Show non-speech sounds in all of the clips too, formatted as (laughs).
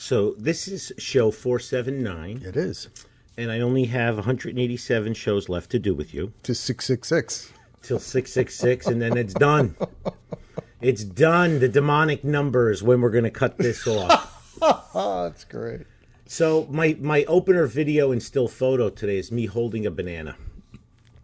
So this is show 479, It is and I only have 187 shows left to do with you to 666. till 666, and then it's done. It's done. The demonic numbers when we're going to cut this off. (laughs) That's great. So my my opener video and still photo today is me holding a banana.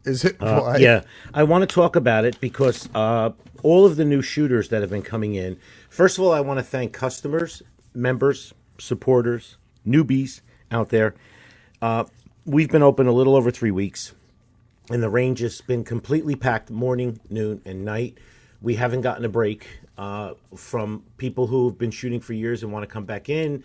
Is it? Uh, why? yeah, I want to talk about it because uh, all of the new shooters that have been coming in. First of all, I want to thank customers, members, supporters, newbies out there. Uh, we've been open a little over three weeks, and the range has been completely packed morning, noon, and night. We haven't gotten a break uh, from people who have been shooting for years and want to come back in,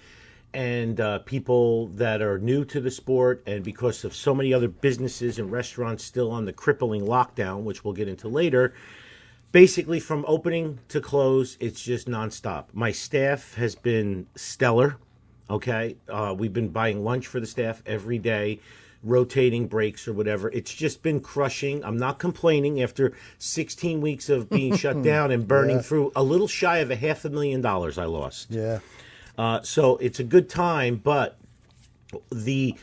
and uh, people that are new to the sport. And because of so many other businesses and restaurants still on the crippling lockdown, which we'll get into later, basically from opening to close, it's just nonstop. My staff has been stellar. Okay, uh, we've been buying lunch for the staff every day, rotating breaks or whatever. It's just been crushing. I'm not complaining after 16 weeks of being shut (laughs) down and burning Yeah. through a little shy of a half a million dollars I lost. Yeah. Uh, so it's a good time, but the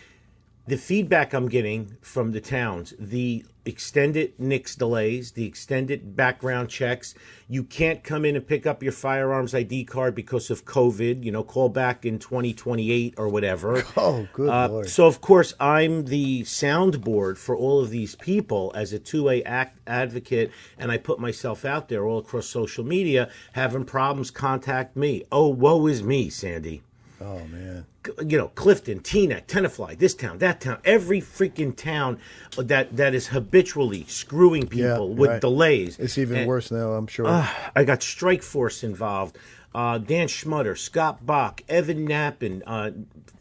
the feedback I'm getting from the towns, the extended NICS delays, the extended background checks, you can't come in and pick up your firearms ID card because of COVID. You know, call back in 2028 or whatever. (laughs) Oh, good Uh, lord. so of course I'm the soundboard for all of these people as a 2A act advocate, and I put myself out there all across social media. Having problems, contact me. Oh, woe is me, Sandy. Oh man. You know, Clifton, Teaneck, Tenafly, this town, that town, every freaking town that that is habitually screwing Yeah, people with right. delays. It's even And- worse now. I'm sure. I got Strike Force involved. Uh, Dan Schmutter, Scott Bach, Evan Nappen, uh,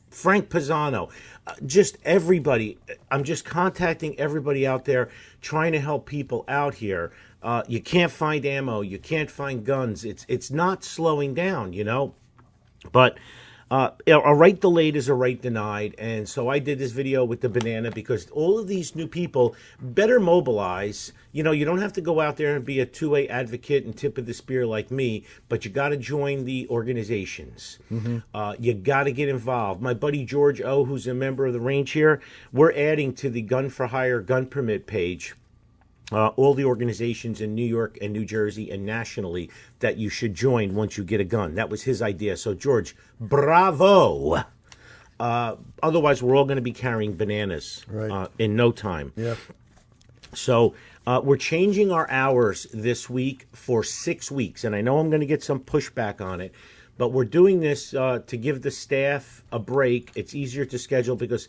Frank Pisano, uh, just everybody. I'm just contacting everybody out there, trying to help people out here. Uh, you can't find ammo. You can't find guns. It's it's not slowing down, you know. But uh, a right delayed is a right denied, and so I did this video with the banana because all of these new people better mobilize. You know, you don't have to go out there and be a 2A advocate and tip of the spear like me, but you got to join the organizations. Uh, you got to get involved. My buddy George O, who's a member of the range here, we're adding to the Gun for Hire gun permit page uh, all the organizations in New York and New Jersey and nationally that you should join once you get a gun. That was his idea. So, George, bravo. Uh, otherwise, we're all going to be carrying bananas Right. uh, in no time. yeah. So uh, we're changing our hours this week for six weeks, and I know I'm going to get some pushback on it, but we're doing this uh, to give the staff a break. It's easier to schedule because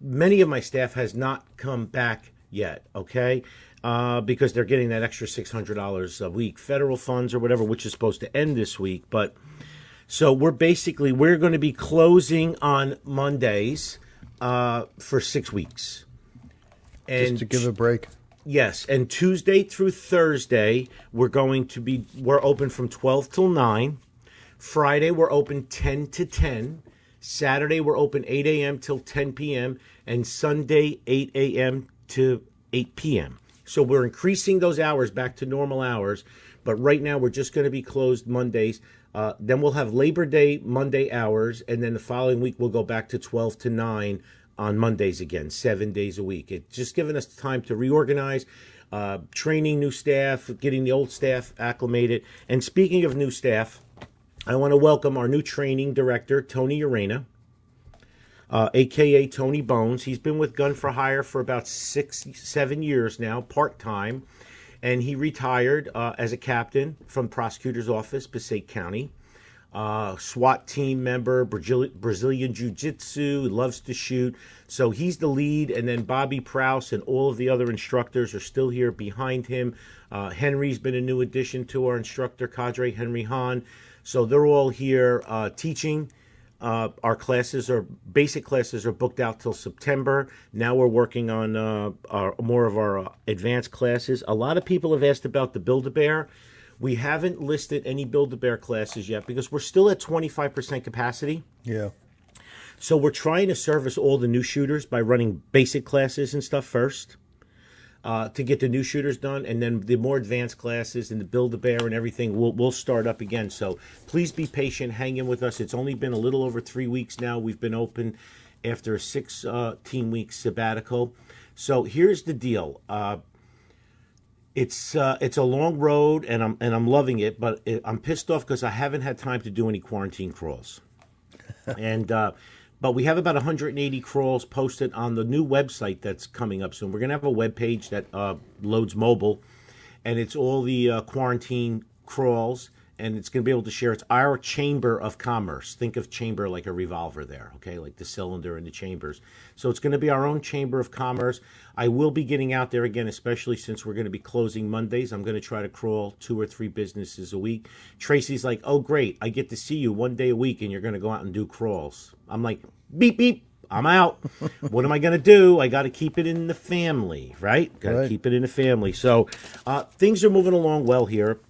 many of my staff has not come back yet. Okay. Uh, because they're getting that extra six hundred dollars a week, federal funds or whatever, which is supposed to end this week. But so we're basically we're going to be closing on Mondays uh, for six weeks. And Just to give a break. Yes, and Tuesday through Thursday we're going to be we're open from 12 till 9. Friday we're open 10 to 10. Saturday we're open 8 a.m. till 10 p.m. and Sunday 8 a.m. to 8 p.m. So we're increasing those hours back to normal hours, but right now we're just going to be closed Mondays. Uh, then we'll have Labor Day Monday hours, and then the following week we'll go back to 12 to 9 on Mondays again, seven days a week. It's just giving us time to reorganize, uh, training new staff, getting the old staff acclimated. And speaking of new staff, I want to welcome our new training director, Tony Urena, uh, aka Tony Bones. He's been with Gun for Hire for about six, seven years now, part time. and he retired uh, as a captain from prosecutor's office, Passaic County. Uh, SWAT team member, Brazil- Brazilian Jiu Jitsu, loves to shoot. So he's the lead, and then Bobby Prouse and all of the other instructors are still here behind him. Uh, Henry's been a new addition to our instructor cadre, Henry Hahn. So they're all here uh, teaching. Uh, our classes are basic classes are booked out till September. Now we're working on uh, our, more of our uh, advanced classes. A lot of people have asked about the Build a Bear. We haven't listed any Build a Bear classes yet because we're still at 25% capacity. Yeah. So we're trying to service all the new shooters by running basic classes and stuff first uh, to get the new shooters done, and then the more advanced classes and the build a bear and everything will will start up again. So please be patient, hang in with us. It's only been a little over three weeks now. We've been open after a six uh, team week sabbatical. So here's the deal. Uh, it's uh, it's a long road, and I'm and I'm loving it, but it, I'm pissed off because I haven't had time to do any quarantine crawls, (laughs) and uh, but we have about 180 crawls posted on the new website that's coming up soon. We're going to have a web page that uh, loads mobile, and it's all the uh, quarantine crawls, and it's going to be able to share. It's our chamber of commerce. Think of chamber like a revolver there, okay, like the cylinder and the chambers. So it's going to be our own chamber of commerce. I will be getting out there again, especially since we're going to be closing Mondays. I'm going to try to crawl two or three businesses a week. Tracy's like, "Oh, great! I get to see you one day a week, and you're going to go out and do crawls." I'm like, "Beep beep." I'm out. (laughs) what am I going to do? I got to keep it in the family, right? Got to Right. keep it in the family. So uh, things are moving along well here.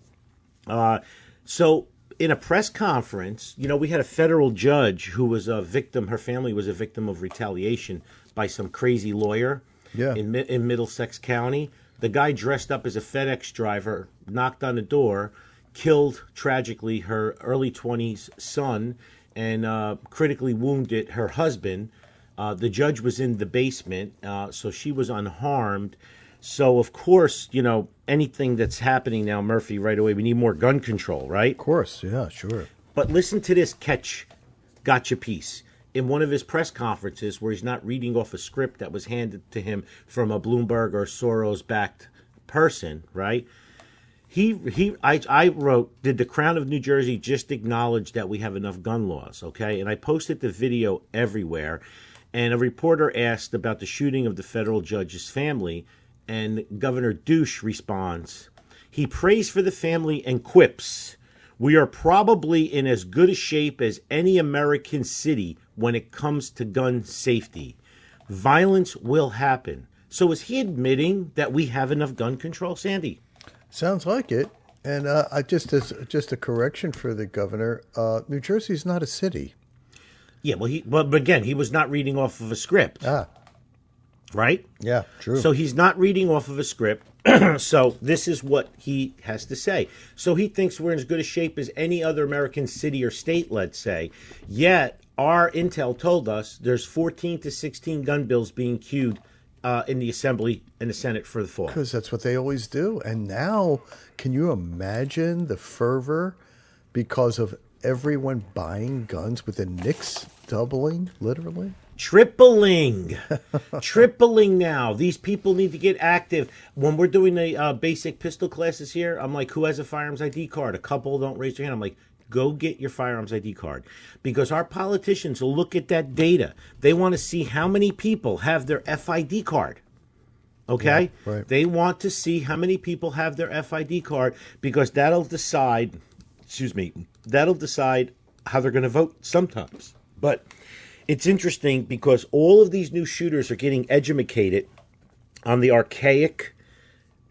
Uh, so in a press conference, you know, we had a federal judge who was a victim. Her family was a victim of retaliation by some crazy lawyer Yeah. in in Middlesex County. The guy dressed up as a FedEx driver knocked on the door, killed tragically her early twenties son, and uh, critically wounded her husband. Uh, the judge was in the basement, uh, so she was unharmed. So of course, you know anything that's happening now, Murphy. Right away, we need more gun control, right? Of course. Yeah, sure. But listen to this catch gotcha piece. In one of his press conferences, where he's not reading off a script that was handed to him from a Bloomberg or Soros backed person, right? He he I, I wrote, did the Crown of New Jersey just acknowledge that we have enough gun laws? Okay. And I posted the video everywhere. And a reporter asked about the shooting of the federal judge's family, and Governor Douche responds, he prays for the family and quips, We are probably in as good a shape as any American city when it comes to gun safety. Violence will happen. So is he admitting that we have enough gun control, Sandy? Sounds like it. And uh, I just as just a correction for the governor. Uh, New Jersey is not a city. Yeah, well, he, but but again, he was not reading off of a script, Ah, right? yeah, true. So he's not reading off of a script. (clears throat) so this is what he has to say. So he thinks we're in as good a shape as any other American city or state, let's say. Yet our intel told us there's 14 to 16 gun bills being queued uh, in the Assembly and the Senate for the fall. because that's what they always do. And now, can you imagine the fervor because of everyone buying guns with the NICS doubling, literally? Tripling, (laughs) tripling now. These people need to get active. When we're doing the uh, basic pistol classes here, I'm like, who has a firearms ID card? A couple don't raise their hand. I'm like, go get your firearms ID card because our politicians look at that data. They want to see how many people have their FID card. Okay, Yeah, right. they want to see how many people have their FID card because that'll decide. Excuse me, that'll decide how they're going to vote sometimes. But it's interesting because all of these new shooters are getting educated on the archaic,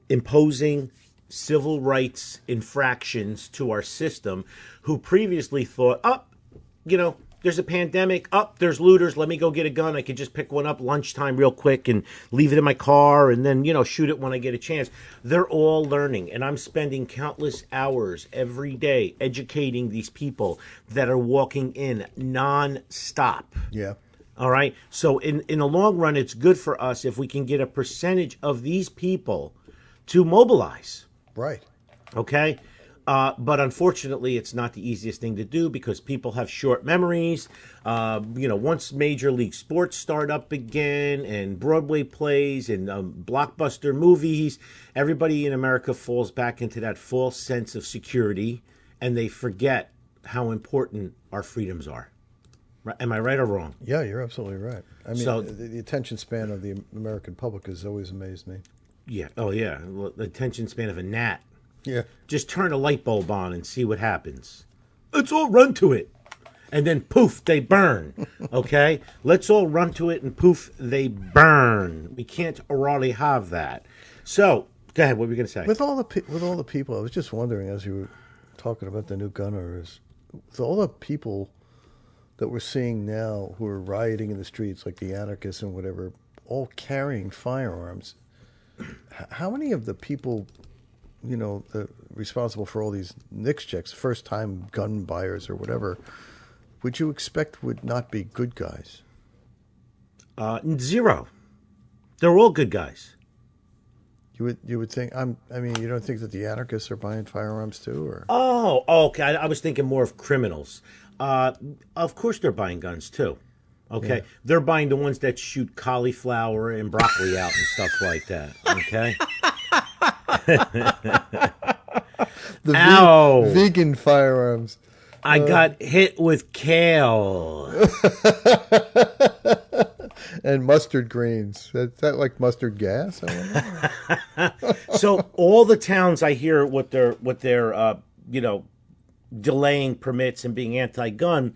imposing civil rights infractions to our system, who previously thought, up, you know, there's a pandemic, up, there's looters, let me go get a gun. I could just pick one up lunchtime real quick and leave it in my car and then, you know, shoot it when I get a chance. They're all learning, and I'm spending countless hours every day educating these people that are walking in non-stop. Yeah. All right. So in in the long run, it's good for us if we can get a percentage of these people to mobilize. Right. Okay. Uh, but unfortunately, it's not the easiest thing to do because people have short memories. Uh, you know, once major league sports start up again and Broadway plays and um, blockbuster movies, everybody in America falls back into that false sense of security and they forget how important our freedoms are. Right? Am I right or wrong? Yeah, you're absolutely right. I mean, So- the, the attention span of the American public has always amazed me. Yeah. Oh, yeah. Well, The attention span of a gnat. Yeah. Just turn a light bulb on and see what happens. Let's all run to it. And then poof, they burn. (laughs) Okay? Let's all run to it and poof, they burn. We can't already have that. So, go ahead. What were you going to say? With all the pe- with all the people, I was just wondering as you were talking about the new gunners, with all the people that we're seeing now who are rioting in the streets, like the anarchists and whatever, all carrying firearms. How many of the people, you know, the, responsible for all these NICS checks, first time gun buyers or whatever, would you expect would not be good guys? Uh, zero. They're all good guys. You would you would think I'm I mean you don't think that the anarchists are buying firearms too or Oh, okay. I, I was thinking more of criminals. Uh, of course, they're buying guns too. Okay, they're buying the ones that shoot cauliflower and broccoli out and stuff like that. Okay. (laughs) the (laughs) Ow. vegan firearms. I got hit with kale. (laughs) and mustard greens. Is that like mustard gas? I (laughs) so all the towns I hear what they're what they're uh, you know delaying permits and being anti-gun.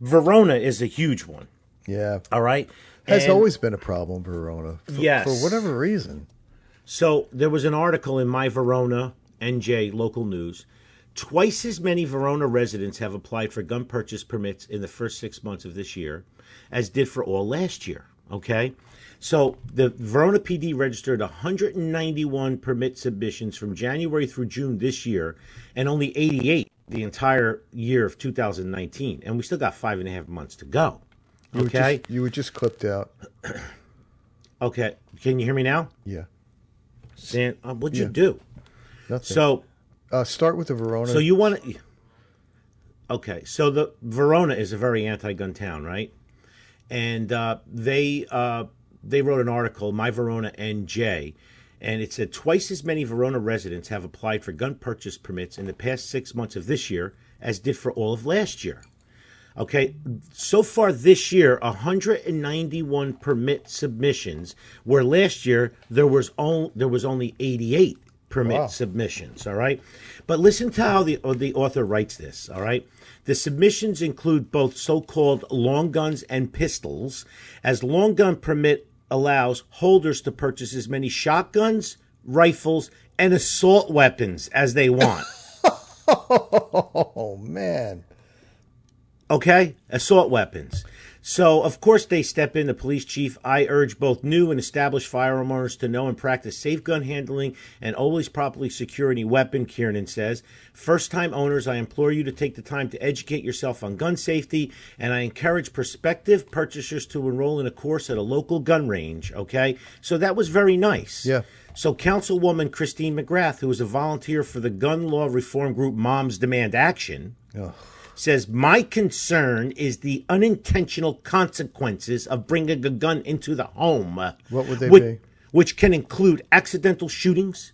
Verona is a huge one. yeah, All right, has And- always been a problem, Verona. For, Yes. for whatever reason. So there was an article in my Verona NJ local news. Twice as many Verona residents have applied for gun purchase permits in the first six months of this year as did for all last year. Okay. So the Verona PD registered 191 permit submissions from January through June this year, and only 88 the entire year of 2019. And we still got five and a half months to go. You were Okay. just, you were just clipped out. (clears throat) Okay. Can you hear me now? Yeah, Uh, what'd you do? nothing. So uh, start with the Verona. So you want to? Okay, so the Verona is a very anti-gun town, right? And uh, they uh, they wrote an article, My Verona NJ, and it said twice as many Verona residents have applied for gun purchase permits in the past six months of this year as did for all of last year. Okay, so far this year, 191 permit submissions, where last year there was on, there was only 88 permit Wow. submissions. All right, but listen to how the the author writes this. All right, the submissions include both so-called long guns and pistols, as long gun permit allows holders to purchase as many shotguns, rifles, and assault weapons as they want. (laughs) oh man, Okay, assault weapons. So, of course, they step in. The police chief. I urge both new and established firearm owners to know and practice safe gun handling and always properly secure any weapon, Kiernan says. First time owners, I implore you to take the time to educate yourself on gun safety, and I encourage prospective purchasers to enroll in a course at a local gun range. Okay, so that was very nice. Yeah. So, Councilwoman Christine McGrath, who is a volunteer for the gun law reform group Moms Demand Action, Ugh. Says my concern is the unintentional consequences of bringing a gun into the home. What would they which, be? Which can include accidental shootings,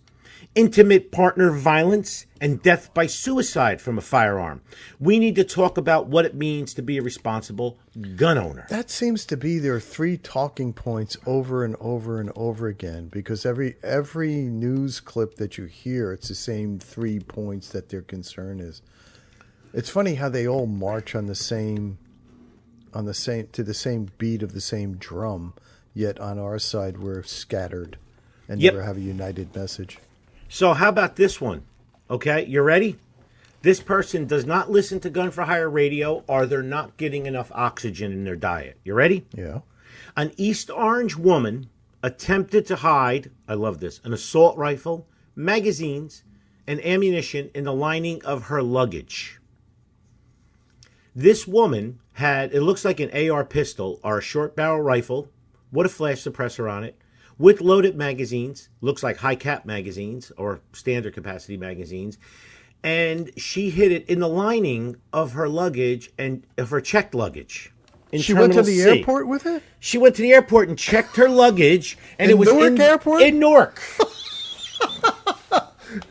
intimate partner violence, and death by suicide from a firearm. We need to talk about what it means to be a responsible gun owner. That seems to be their three talking points over and over and over again because every every news clip that you hear, it's the same three points that their concern is. It's funny how they all march on the same on the same to the same beat of the same drum, yet on our side we're scattered and Yep. never have a united message. So, how about this one? Okay, you ready? This person does not listen to Gun for Hire radio or they're not getting enough oxygen in their diet. You ready? Yeah. An East Orange woman attempted to hide, I love this, an assault rifle, magazines, and ammunition in the lining of her luggage. This woman had, it looks like an AR pistol or a short barrel rifle with a flash suppressor on it, with loaded magazines, looks like high cap magazines or standard capacity magazines, and she hid it in the lining of her luggage and of her checked luggage. She went to the C. airport with it. She went to the airport and checked her luggage, and In it was Newark in Airport? In Newark. (laughs)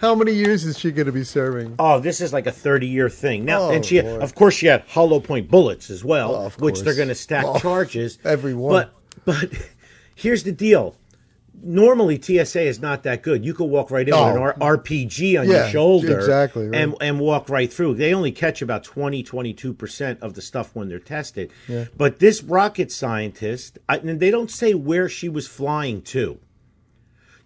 How many years is she going to be serving? Oh, this is like a thirty-year thing now, Oh, and she, Lord. of course, she had hollow point bullets as well, Oh, which they're going to stack Oh, charges. every one. But but (laughs) here's the deal. Normally, TSA is not that good. You could walk right in with an R- RPG on Yeah, your shoulder, exactly, right. and and walk right through. They only catch about 20, 22 percent of the stuff when they're tested. Yeah. But this rocket scientist, I, and they don't say where she was flying to.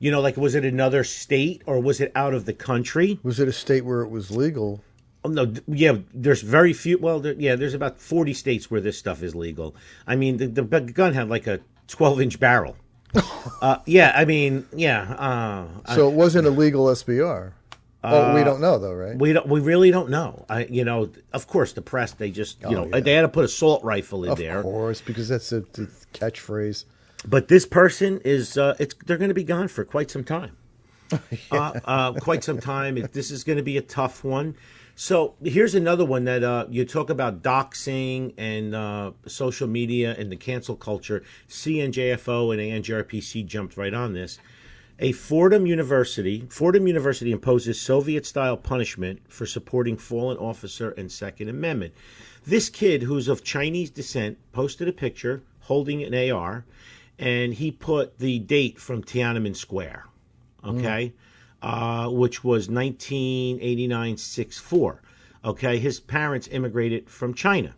You know, like was it another state or was it out of the country? Was it a state where it was legal? Oh, no, yeah, there's very few. Well, there, yeah, there's about 40 states where this stuff is legal. I mean, the, the gun had like a 12 inch barrel. (laughs) uh, yeah, I mean, yeah. Uh, So it wasn't a legal SBR. oh, we don't know though, right? we don't. We really don't know. I, you know, of course, the press they just, you know, yeah. they had to put assault rifle in of there. Of course, because that's a, the catchphrase. But this person is, uh, it's they're going to be gone for quite some time. (laughs) uh, uh, quite some time. This is going to be a tough one. So here's another one that uh, you talk about doxing and uh, social media and the cancel culture. CNJFO and ANJRPC jumped right on this. A Fordham University, Fordham University imposes Soviet-style punishment for supporting fallen officer and Second Amendment. This kid, who's of Chinese descent, posted a picture holding an AR, and he put the date from Tiananmen Square okay, uh, which was 1989 6 4. Okay, his parents immigrated from China.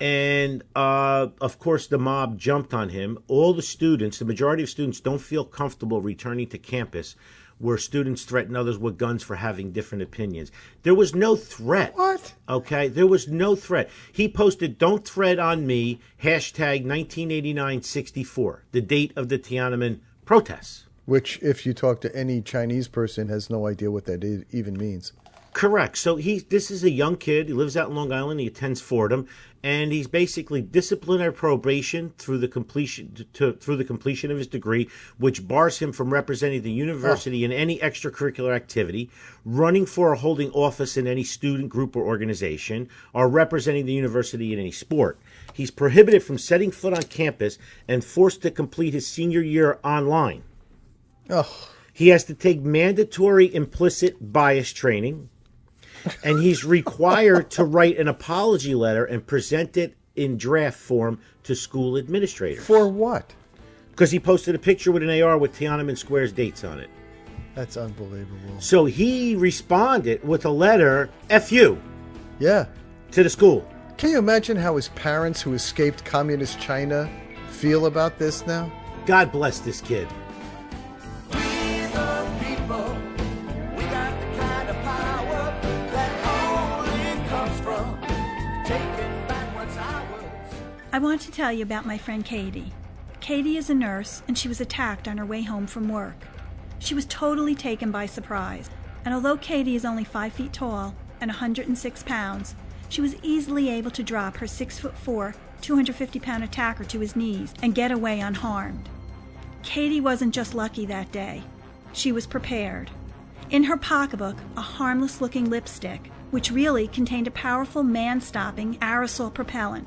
And uh, of course, the mob jumped on him. All the students, the majority of students, don't feel comfortable returning to campus where students threaten others with guns for having different opinions. There was no threat. What? Okay, there was no threat. He posted, Don't threat on me, hashtag 1989-64, the date of the Tiananmen protests. Which, if you talk to any Chinese person, has no idea what that e- even means. Correct. So he this is a young kid. He lives out in Long Island. He attends Fordham, and he's basically disciplinary probation through the completion to, through the completion of his degree, which bars him from representing the university oh. in any extracurricular activity, running for or holding office in any student group or organization, or representing the university in any sport. He's prohibited from setting foot on campus and forced to complete his senior year online. Oh, He has to take mandatory implicit bias training, and he's required to write an apology letter and present it in draft form to school administrators. for what? Because he posted a picture with an AR with Tiananmen Square's dates on it. That's unbelievable. So he responded with a letter, F you, Yeah. to the school. Can you imagine how his parents, who escaped communist China, feel about this now? God bless this kid. I want to tell you about my friend Katie. Katie is a nurse, and she was attacked on her way home from work. She was totally taken by surprise, and although Katie is only 5 feet tall and 106 pounds, she was easily able to drop her 6 foot 4, 250 pound attacker to his knees and get away unharmed. Katie wasn't just lucky that day, she was prepared. In her pocketbook, a harmless looking lipstick, which really contained a powerful man stopping aerosol propellant.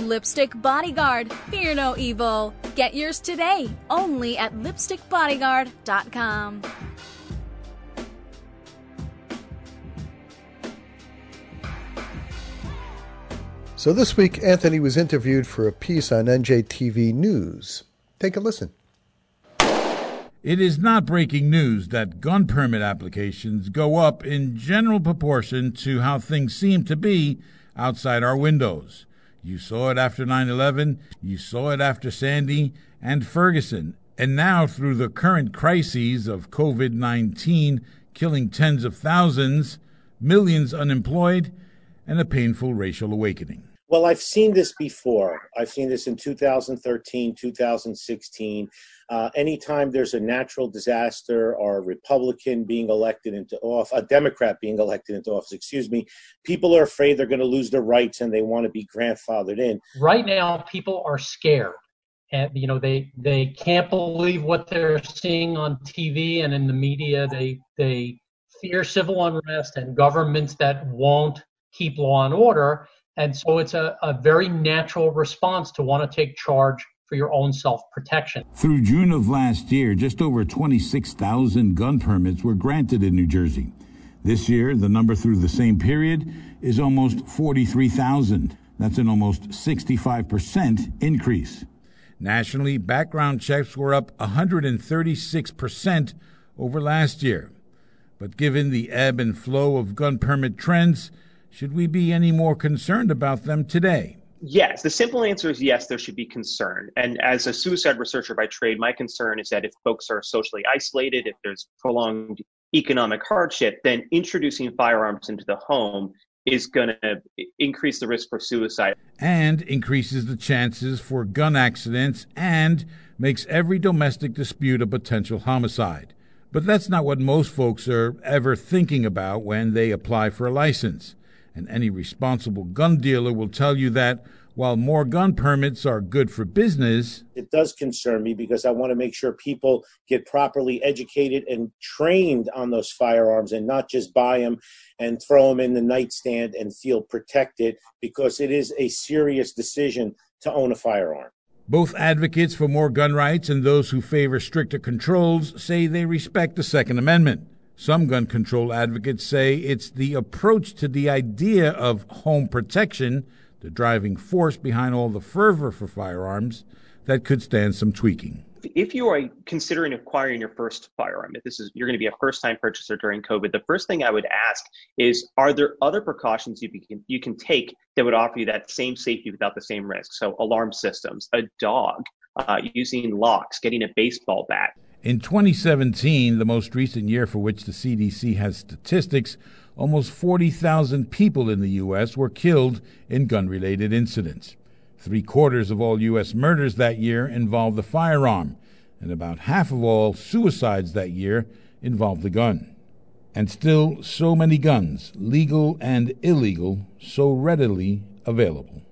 Lipstick Bodyguard, fear no evil. Get yours today, only at lipstickbodyguard.com. So this week, Anthony was interviewed for a piece on NJTV News. Take a listen. It is not breaking news that gun permit applications go up in general proportion to how things seem to be outside our windows. You saw it after 9 11, you saw it after Sandy and Ferguson, and now through the current crises of COVID 19 killing tens of thousands, millions unemployed, and a painful racial awakening. Well, I've seen this before. I've seen this in 2013, 2016. Uh, anytime there's a natural disaster or a Republican being elected into office, a Democrat being elected into office, excuse me, people are afraid they're going to lose their rights and they want to be grandfathered in. right now people are scared. And you know they they can't believe what they're seeing on TV and in the media. They they fear civil unrest and governments that won't keep law and order. And so it's a, a very natural response to want to take charge for your own self protection Through June of last year, just over 26,000 gun permits were granted in New Jersey. This year, the number through the same period is almost 43,000. That's an almost 65% increase. Nationally, background checks were up 136% over last year. But given the ebb and flow of gun permit trends, should we be any more concerned about them today? Yes, the simple answer is yes, there should be concern. And as a suicide researcher by trade, my concern is that if folks are socially isolated, if there's prolonged economic hardship, then introducing firearms into the home is going to increase the risk for suicide. and increases the chances for gun accidents and makes every domestic dispute a potential homicide. But that's not what most folks are ever thinking about when they apply for a license. And any responsible gun dealer will tell you that while more gun permits are good for business, It does concern me because I want to make sure people get properly educated and trained on those firearms and not just buy them and throw them in the nightstand and feel protected because it is a serious decision to own a firearm. both advocates for more gun rights and those who favor stricter controls say they respect the Second Amendment. Some gun control advocates say it's the approach to the idea of home protection, the driving force behind all the fervor for firearms, that could stand some tweaking. If you are considering acquiring your first firearm, if this is you're going to be a first-time purchaser during COVID, the first thing I would ask is: Are there other precautions you can you can take that would offer you that same safety without the same risk? So, alarm systems, a dog, uh, using locks, getting a baseball bat. In 2017, the most recent year for which the CDC has statistics, almost 40,000 people in the U.S. were killed in gun related incidents. Three quarters of all U.S. murders that year involved a firearm, and about half of all suicides that year involved the gun. And still, so many guns, legal and illegal, so readily available.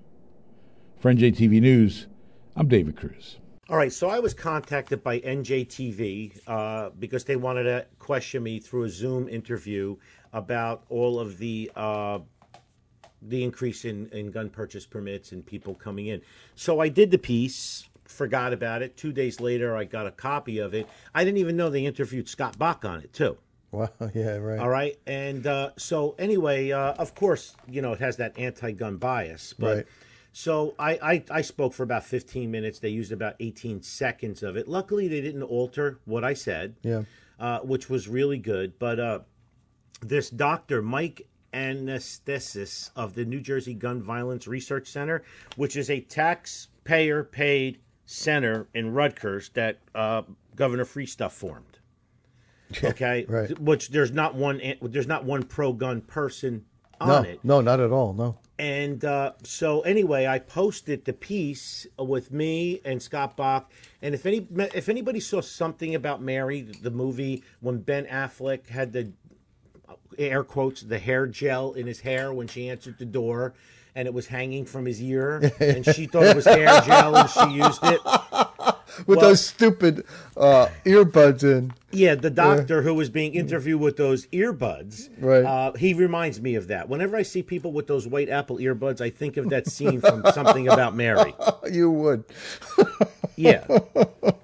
For NJTV News, I'm David Cruz. All right, so I was contacted by NJTV uh, because they wanted to question me through a Zoom interview about all of the uh, the increase in, in gun purchase permits and people coming in. So I did the piece, forgot about it. Two days later, I got a copy of it. I didn't even know they interviewed Scott Bach on it too. (laughs) Wow, yeah, right. All right, and uh, so anyway, uh, of course, you know it has that anti-gun bias, but. Right. So I, I, I spoke for about 15 minutes. They used about 18 seconds of it. Luckily, they didn't alter what I said, Yeah. uh, which was really good. But uh, this doctor, Mike Anestis of the New Jersey Gun Violence Research Center, which is a taxpayer paid center in Rutgers that uh, Governor Free Stuff formed. (laughs) Okay, right. Which there's not one there's not one pro gun person No, it. no, not at all. No. And uh, so anyway, I posted the piece with me and Scott Bach. And if any if anybody saw something about Mary, the movie, when Ben Affleck had the air quotes the hair gel in his hair when she answered the door, and it was hanging from his ear, (laughs) and she thought it was hair gel, and she used it. With Well- those stupid uh, earbuds in. Yeah, the doctor who was being interviewed with those earbuds, Right. Uh, he reminds me of that. Whenever I see people with those white Apple earbuds, I think of that scene from (laughs) Something About Mary. (laughs) You would. (laughs) Yeah.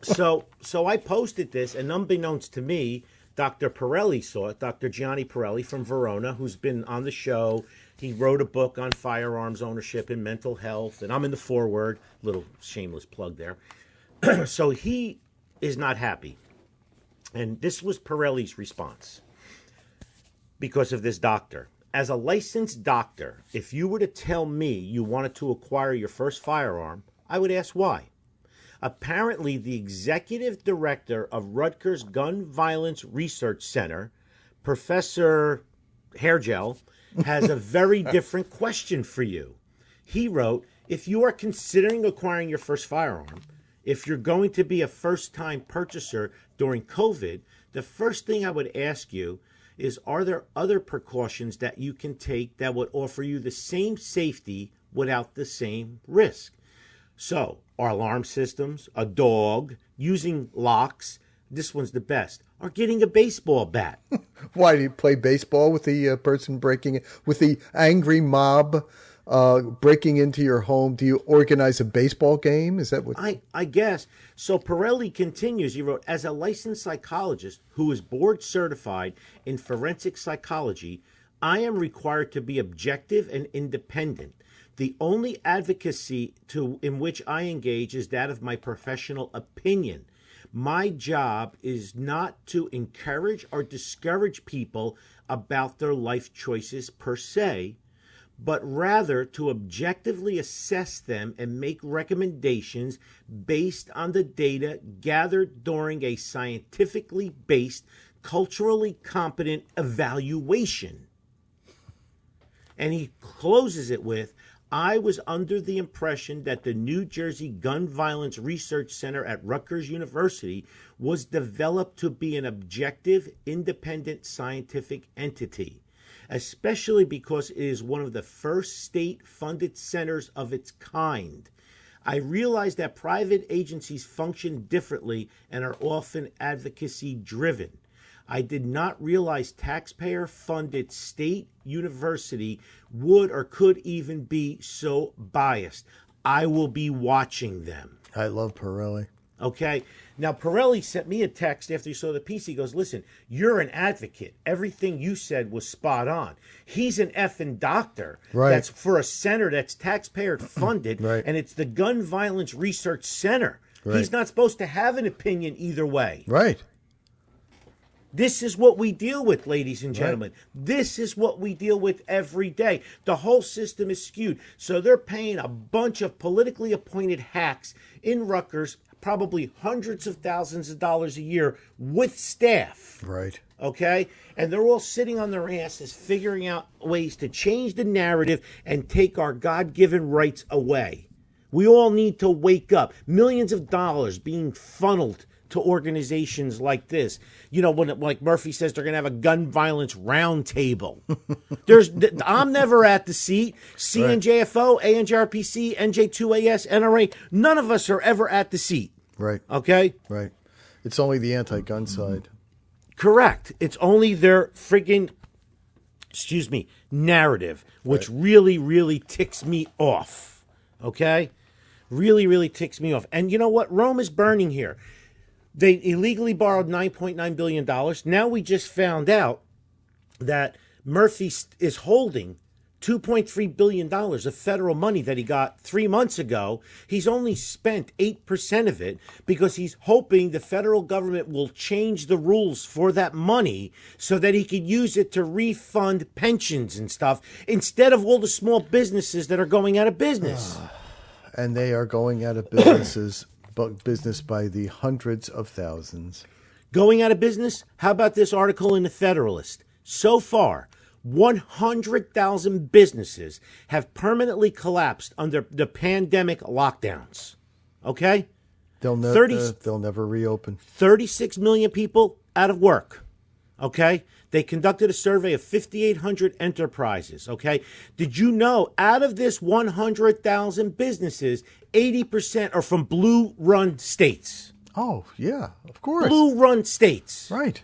So so I posted this, and unbeknownst to me, Dr. Pirelli saw it. Dr. Gianni Pirelli from Verona, who's been on the show. He wrote a book on firearms ownership and mental health, and I'm in the foreword. Little shameless plug there. (clears throat) so he is not happy. And this was Pirelli's response because of this doctor. As a licensed doctor, if you were to tell me you wanted to acquire your first firearm, I would ask why. Apparently, the executive director of Rutgers Gun Violence Research Center, Professor Hairgel, has a very (laughs) different question for you. He wrote If you are considering acquiring your first firearm, if you're going to be a first time purchaser during COVID, the first thing I would ask you is Are there other precautions that you can take that would offer you the same safety without the same risk? So, our alarm systems, a dog, using locks, this one's the best, or getting a baseball bat. (laughs) Why do you play baseball with the uh, person breaking it with the angry mob uh, breaking into your home? Do you organize a baseball game? Is that what? I, I guess. So Pirelli continues, he wrote, as a licensed psychologist who is board certified in forensic psychology, I am required to be objective and independent. The only advocacy to in which I engage is that of my professional opinion. My job is not to encourage or discourage people about their life choices per se, but rather to objectively assess them and make recommendations based on the data gathered during a scientifically based, culturally competent evaluation. And he closes it with I was under the impression that the New Jersey Gun Violence Research Center at Rutgers University was developed to be an objective, independent scientific entity, especially because it is one of the first state funded centers of its kind. I realize that private agencies function differently and are often advocacy driven. I did not realize taxpayer funded state university would or could even be so biased. I will be watching them. I love Pirelli. Okay. Now, Pirelli sent me a text after he saw the piece. He goes, Listen, you're an advocate. Everything you said was spot on. He's an effing doctor. Right. That's for a center that's taxpayer (clears throat) funded. Right. And it's the Gun Violence Research Center. Right. He's not supposed to have an opinion either way. Right. This is what we deal with, ladies and gentlemen. This is what we deal with every day. The whole system is skewed. So they're paying a bunch of politically appointed hacks in Rutgers, probably hundreds of thousands of dollars a year with staff. Right. Okay? And they're all sitting on their asses figuring out ways to change the narrative and take our God given rights away. We all need to wake up. Millions of dollars being funneled to organizations like this. You know, when like Murphy says they're going to have a gun violence roundtable. (laughs) There's, I'm never at the seat. CNJFO, ANJRPC, NJ2AS, NRA. None of us are ever at the seat. Right. Okay. Right. It's only the anti-gun mm-hmm. side. Correct. It's only their friggin' excuse me, narrative, which really, really ticks me off. Okay? Really, really ticks me off. And you know what? Rome is burning here. They illegally borrowed $9.9 billion. Now we just found out that Murphy is holding $2.3 billion of federal money that he got three months ago. He's only spent 8% of it because he's hoping the federal government will change the rules for that money so that he could use it to refund pensions and stuff instead of all the small businesses that are going out of business. (sighs) and they are going out of businesses, bu- business by the hundreds of thousands. going out of business? How about this article in the Federalist? So far, 100,000 businesses have permanently collapsed under the pandemic lockdowns. Okay? They'll never. 30 uh, they'll never reopen. 36 million people out of work. Okay? They conducted a survey of 5,800 enterprises. Okay? Did you know out of this 100,000 businesses, 80% are from blue run states? Oh yeah, of course. Blue run states. Right.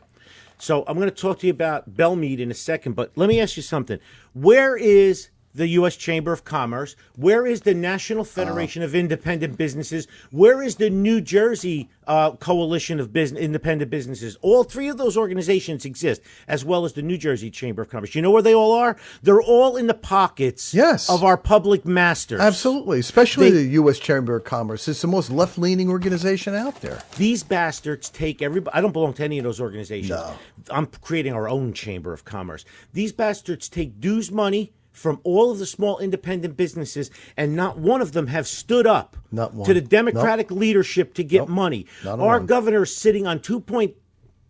So I'm going to talk to you about Belle Mead in a second, but let me ask you something. Where is the U.S. Chamber of Commerce? Where is the National Federation of Independent Businesses? Where is the New Jersey uh, Coalition of Business, Independent Businesses? All three of those organizations exist, as well as the New Jersey Chamber of Commerce. You know where they all are? They're all in the pockets Yes. of our public masters. Absolutely, especially They- the U.S. Chamber of Commerce. It's the most left-leaning organization out there. These bastards take everybody. I don't belong to any of those organizations. No. I'm creating our own chamber of commerce. These bastards take dues money from all of the small independent businesses, and not one of them have stood up Not one. to the Democratic leadership to get Nope. money. Not Our one. governor is sitting on two point.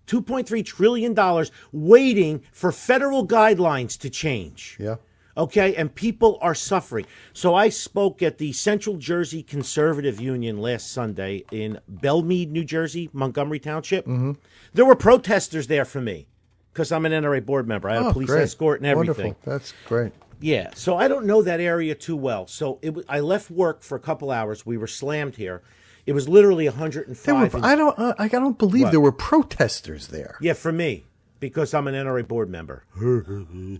$2.3 trillion waiting for federal guidelines to change. Yeah. Okay, and people are suffering. So I spoke at the Central Jersey Conservative Union last Sunday in Belle Mead, New Jersey, Montgomery Township. Mm-hmm. There were protesters there for me because I'm an NRA board member. I had a Oh, police great. escort and everything. Wonderful. That's great. Yeah, so I don't know that area too well. So it was, I left work for a couple hours. We were slammed here. It was literally 105. There were, in- I don't. Uh, I don't believe What? there were protesters there. yeah, for me because I'm an NRA board member. (laughs)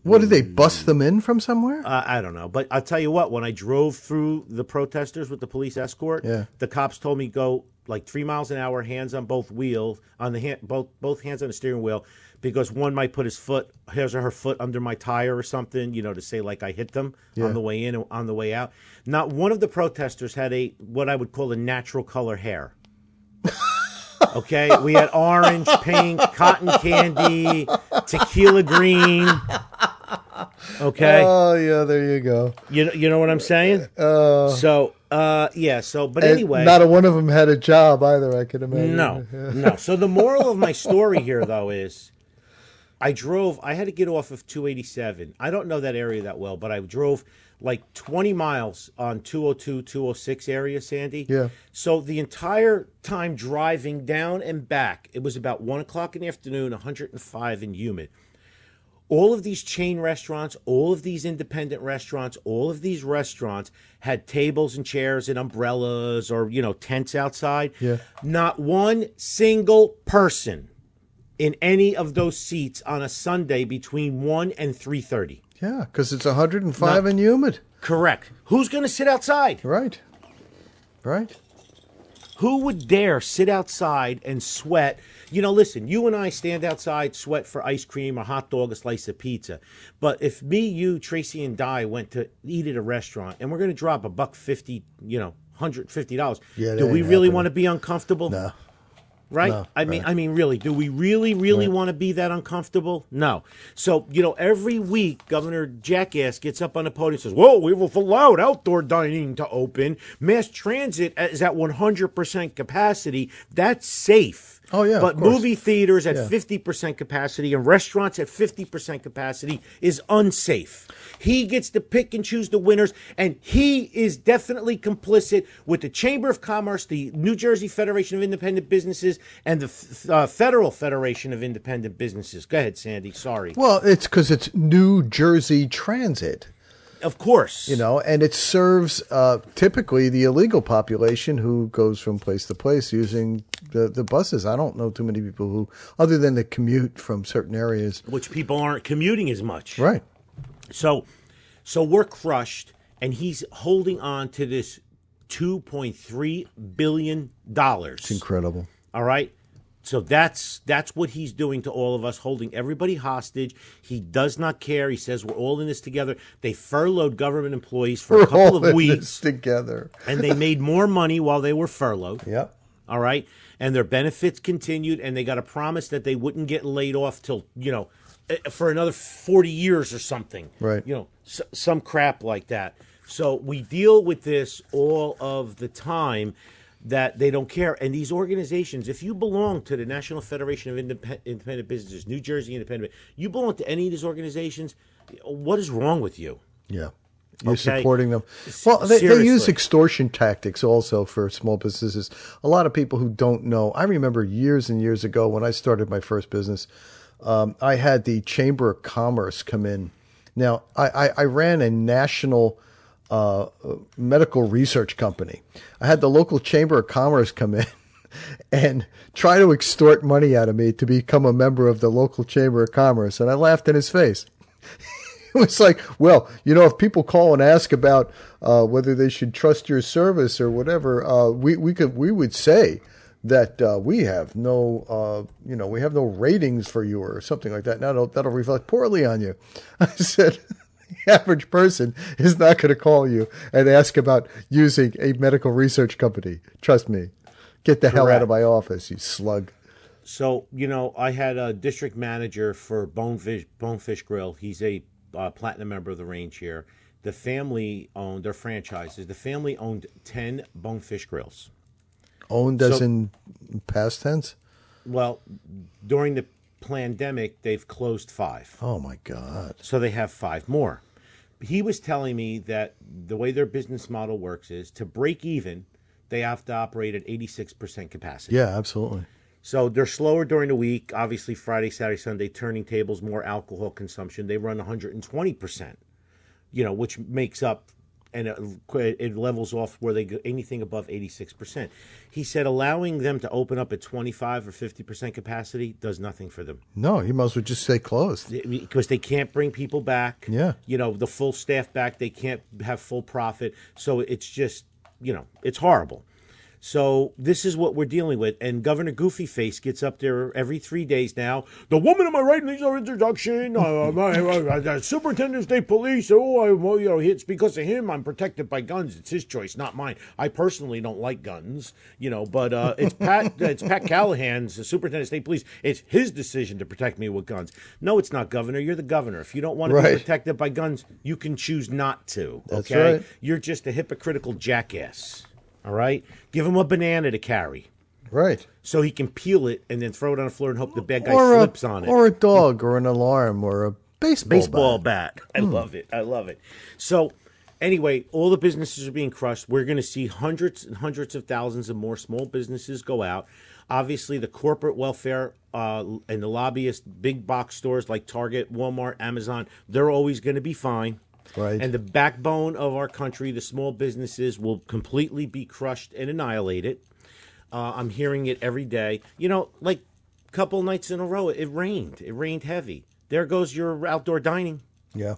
What did they bust them in from somewhere? Uh, I don't know, but I'll tell you what. When I drove through the protesters with the police escort, Yeah. the cops told me go like three miles an hour, hands on both wheels, on the hand, both both hands on the steering wheel, because one might put his foot, his or her foot under my tire or something, you know, to say like I hit them Yeah. on the way in and on the way out. Not one of the protesters had a what I would call a natural color hair. (laughs) Okay, we had orange, pink, cotton candy, tequila green. Okay. Oh yeah, there you go. You know, you know what I'm saying? so, uh, yeah. So, but anyway, not a one of them had a job either. I can imagine. no, no. So the moral of my story here, though, is I drove. I had to get off of 287. I don't know that area that well, but I drove like 20 miles on 202, 206 area, Sandy. Yeah. So the entire time driving down and back, it was about one o'clock in the afternoon, 105 and humid all of these chain restaurants, all of these independent restaurants, all of these restaurants had tables and chairs and umbrellas or, you know, tents outside. Yeah. Not one single person in any of those seats on a Sunday between 1 and 3:30. Yeah, because it's 105 Not- and humid. Correct. Who's going to sit outside? Right. Right. Who would dare sit outside and sweat? You know, listen, you and I stand outside, sweat for ice cream, a hot dog, a slice of pizza. But if me, you, Tracy, and Di went to eat at a restaurant and we're going to drop a buck fifty, you know, hundred fifty dollars, Yeah, do we really want to be uncomfortable? No. Right? No, I mean, I mean, really, do we really, really want to be that uncomfortable? No. So, you know, every week, Governor Jackass gets up on the podium and says, "Whoa, we will allowed outdoor dining to open. Mass transit is at 100% capacity. That's safe." Oh, yeah, But movie theaters at Yeah. 50% capacity and restaurants at 50% capacity is unsafe. He gets to pick and choose the winners, and he is definitely complicit with the Chamber of Commerce, the New Jersey Federation of Independent Businesses, and the uh, Federal Federation of Independent Businesses. Go ahead, Sandy. Sorry. Well, it's because it's New Jersey Transit, Of course. you know, and it serves uh, typically the illegal population who goes from place to place using the, the buses. I don't know too many people who, other than the commute from certain areas. which people aren't commuting as much. Right. So, so we're crushed, and he's holding on to this two point three billion dollars. It's incredible. All right. So that's that's what he's doing to all of us, holding everybody hostage. He does not care. He says we're all in this together. They furloughed government employees for We're a couple all of in weeks, this together. and they made more money while they were furloughed. Yep. All right, and their benefits continued, and they got a promise that they wouldn't get laid off till you know eh, for another forty years or something. Right. You know, s- some crap like that. So we deal with this all of the time that they don't care. And these organizations, if you belong to the National Federation of Indep- Independent Businesses, New Jersey Independent, you belong to any of these organizations, what is wrong with you? Yeah. You're Okay. supporting them. Well, they, they use extortion tactics also for small businesses. A lot of people who don't know. I remember years and years ago when I started my first business, um, I had the Chamber of Commerce come in. Now, I, I, I ran a national uh, medical research company. I had the local Chamber of Commerce come in (laughs) and try to extort money out of me to become a member of the local Chamber of Commerce. And I laughed in his face. (laughs) It was like, well, you know, if people call and ask about uh, whether they should trust your service or whatever, uh, we we could we would say that uh, we have no, uh, you know, we have no ratings for you or something like that. Now that'll that'll reflect poorly on you. (laughs) I said. (laughs) Average person is not going to call you and ask about using a medical research company. Trust me. Get the hell out of my office, you slug. So you know, I had a district manager for Bonefish Bonefish Grill. He's a uh, platinum member of the range here. The family owned their franchises. The family owned ten Bonefish Grills. Owned as So- in past tense? Well, during the pandemic, they've closed five. Oh my God. So they have five more. He was telling me that the way their business model works is to break even, they have to operate at 86% capacity. Yeah, absolutely. So they're slower during the week. Obviously, Friday, Saturday, Sunday, turning tables, more alcohol consumption. They run 120%, you know, which makes up and it, it levels off where they go anything above 86%. He said allowing them to open up at 25 or 50% capacity does nothing for them No, you might as well just stay closed. because they can't bring people back. Yeah. You know, the full staff back. They can't have full profit. So it's just, you know, it's horrible. So this is what we're dealing with. And Governor Goofy Face gets up there every three days now. The woman in my right needs no introduction. Uh, my, uh, the superintendent of state police. Oh, I, well, you know, it's because of him. I'm protected by guns. It's his choice, not mine. I personally don't like guns, you know. But uh, it's Pat. (laughs) it's Pat Callahan's the superintendent of state police. It's his decision to protect me with guns. No, it's not, Governor. You're the governor. If you don't want to Right. be protected by guns, you can choose not to. That's okay, right. you're just a hypocritical jackass. All right, give him a banana to carry Right. so he can peel it and then throw it on the floor and hope the bad guy or a, slips on it. Or a dog or an alarm or a baseball, baseball bat. bat. I love it. I love it. So, anyway, all the businesses are being crushed. We're going to see hundreds and hundreds of thousands of more small businesses go out. Obviously, the corporate welfare uh, and the lobbyist big box stores like Target, Walmart, Amazon, they're always going to be fine. Right. And the backbone of our country, the small businesses, will completely be crushed and annihilated. Uh, I'm hearing it every day. You know, like a couple nights in a row, it rained. It rained heavy. There goes your outdoor dining. Yeah.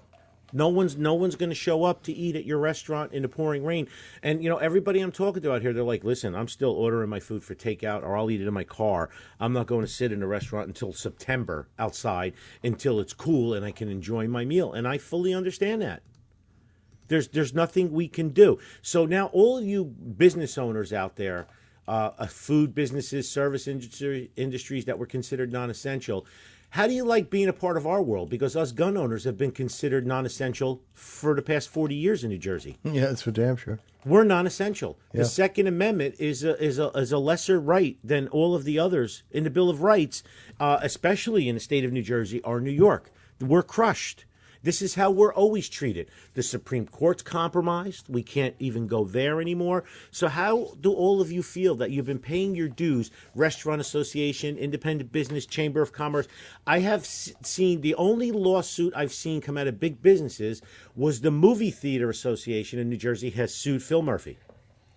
No one's no one's going to show up to eat at your restaurant in the pouring rain. And you know, everybody I'm talking to out here, they're like, "Listen, I'm still ordering my food for takeout, or I'll eat it in my car. I'm not going to sit in a restaurant until September outside until it's cool and I can enjoy my meal." And I fully understand that. There's there's nothing we can do. So now all of you business owners out there, uh, uh, food businesses, service industry, industries that were considered non-essential, how do you like being a part of our world? Because us gun owners have been considered non-essential for the past 40 years in New Jersey. (laughs) Yeah, that's for damn sure. We're non-essential. Yeah. The Second Amendment is a, is a is a lesser right than all of the others in the Bill of Rights, uh, especially in the state of New Jersey or New York. We're crushed. This is how we're always treated. The Supreme Court's compromised. We can't even go there anymore. So how do all of you feel that you've been paying your dues? Restaurant Association, Independent Business, Chamber of Commerce. I have seen the only lawsuit I've seen come out of big businesses was the Movie Theater Association in New Jersey has sued Phil Murphy.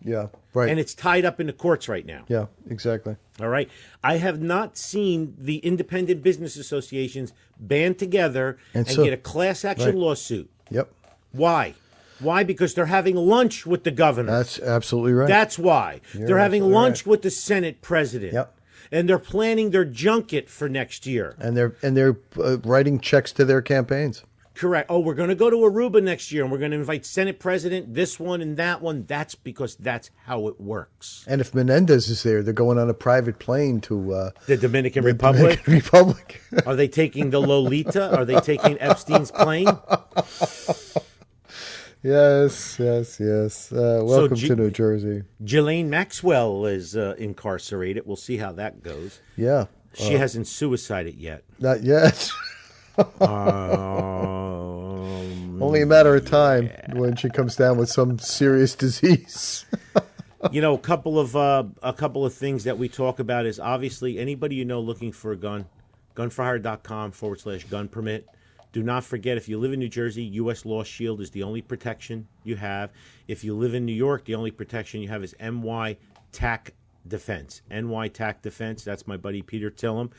Yeah. Right. And it's tied up in the courts right now. yeah, exactly. All right. I have not seen the independent business associations band together And and, so- get a class action right. lawsuit. Yep. Why? Why? Because they're having lunch with the governor. That's absolutely right. That's why. You're they're having lunch right. with the Senate president. Yep. and they're planning their junket for next year. and they're and they're uh, writing checks to their campaigns. Correct. Oh, we're going to go to Aruba next year, and we're going to invite Senate President, this one and that one. That's because that's how it works. And if Menendez is there, they're going on a private plane to uh, The Dominican the Republic. Dominican (laughs) Republic. (laughs) Are they taking the Lolita? Are they taking Epstein's plane? (laughs) yes, yes, yes. Uh, welcome G- to New Jersey. Ghislaine Maxwell is uh, incarcerated. We'll see how that goes. Yeah, She hasn't suicided yet. not yet. Um, Only a matter of time when she comes down with some serious disease. you know, a couple of uh, a couple of things that we talk about is obviously anybody you know looking for a gun, gunforhire.com forward slash gun permit. Do not forget if you live in New Jersey, U.S. Law Shield is the only protection you have. If you live in New York, the only protection you have is NY TAC Defense. NY TAC Defense. That's my buddy Peter Tilem.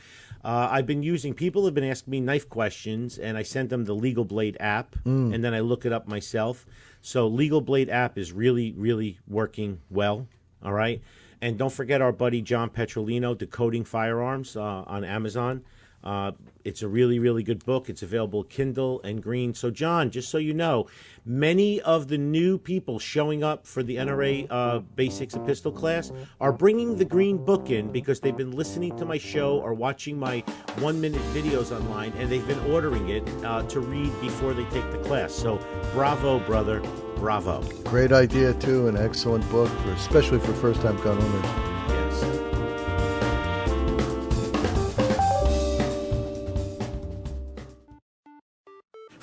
Uh, I've been using. People have been asking me knife questions, and I sent them the Legal Blade app, and then I look it up myself. So Legal Blade app is really, really working well. All right. And don't forget our buddy John Petrolino, Decoding Firearms, uh, on Amazon. Uh, it's a really, really good book. It's available Kindle and Green. So, John, just so you know, many of the new people showing up for the NRA uh, Basics of Pistol class are bringing the Green book in because they've been listening to my show or watching my one minute videos online and they've been ordering it uh, to read before they take the class. So, bravo, brother. Bravo. Great idea too, an excellent book, for, especially for first-time gun owners.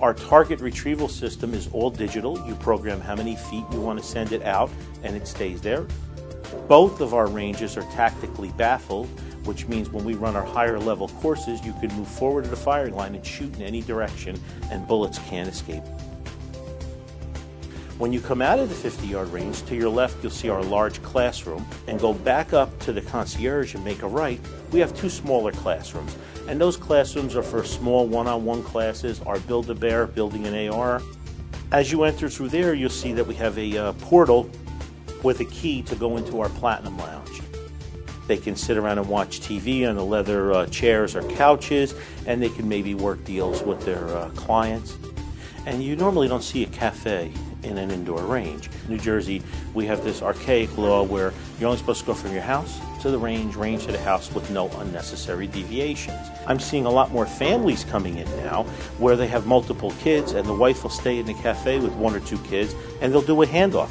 Our target retrieval system is all digital. You program how many feet you want to send it out, and it stays there. Both of our ranges are tactically baffled, which means when we run our higher level courses, you can move forward to the firing line and shoot in any direction, and bullets can't escape. When you come out of the 50 yard range, to your left, you'll see our large classroom, and go back up to the concierge and make a right. We have two smaller classrooms, and those classrooms are for small one on one classes, our Build a Bear, building an AR. As you enter through there, you'll see that we have a uh, portal with a key to go into our Platinum Lounge. They can sit around and watch TV on the leather uh, chairs or couches, and they can maybe work deals with their uh, clients. And you normally don't see a cafe in an indoor range. New Jersey, we have this archaic law where you're only supposed to go from your house to the range, range to the house with no unnecessary deviations. I'm seeing a lot more families coming in now where they have multiple kids and the wife will stay in the cafe with one or two kids and they'll do a handoff.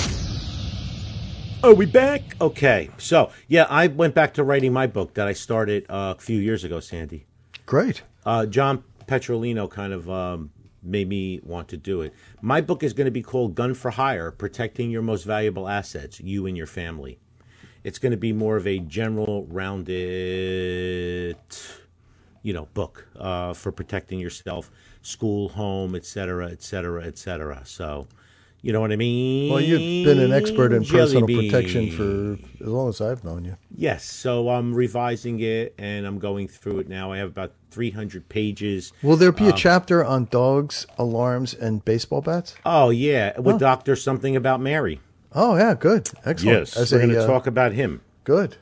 Are we back? Okay. So, yeah, I went back to writing my book that I started uh, a few years ago, Sandy. Great. Uh, John Petrolino kind of um, made me want to do it. My book is going to be called Gun for Hire Protecting Your Most Valuable Assets, You and Your Family. It's going to be more of a general rounded, you know, book uh, for protecting yourself, school, home, et cetera, et cetera, et cetera. So, you know what I mean? Well, you've been an expert in Jelly personal bean. protection for as long as I've known you. Yes, so I'm revising it and I'm going through it now. I have about 300 pages. Will there be a Um, chapter on dogs, alarms, and baseball bats? Oh yeah, with Doctor Something About Mary. Oh yeah, good, excellent. Yes, As we're going to uh, talk about him. Good.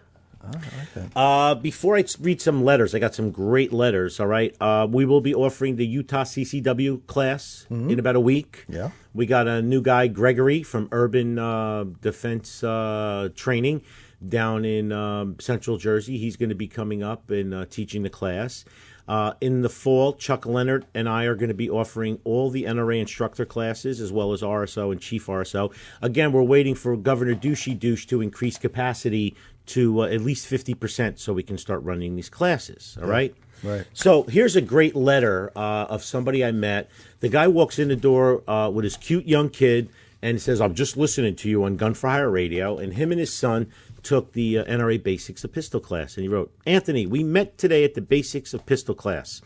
Uh, before I read some letters, I got some great letters. All right, uh, we will be offering the Utah CCW class in about a week. Yeah. we got a new guy, Gregory from Urban uh, Defense uh, Training down in um, Central Jersey. He's going to be coming up and uh, teaching the class. Uh, in the fall, Chuck Leonard and I are going to be offering all the NRA instructor classes as well as RSO and Chief RSO. Again, we're waiting for Governor Douchey Douche to increase capacity to uh, at least 50% so we can start running these classes. All right. Right. So here's a great letter uh, of somebody I met. The guy walks in the door uh, with his cute young kid and says, I'm just listening to you on Gun for Hire Radio. And him and his son took the uh, NRA Basics of Pistol class. And he wrote, Anthony, we met today at the Basics of Pistol class.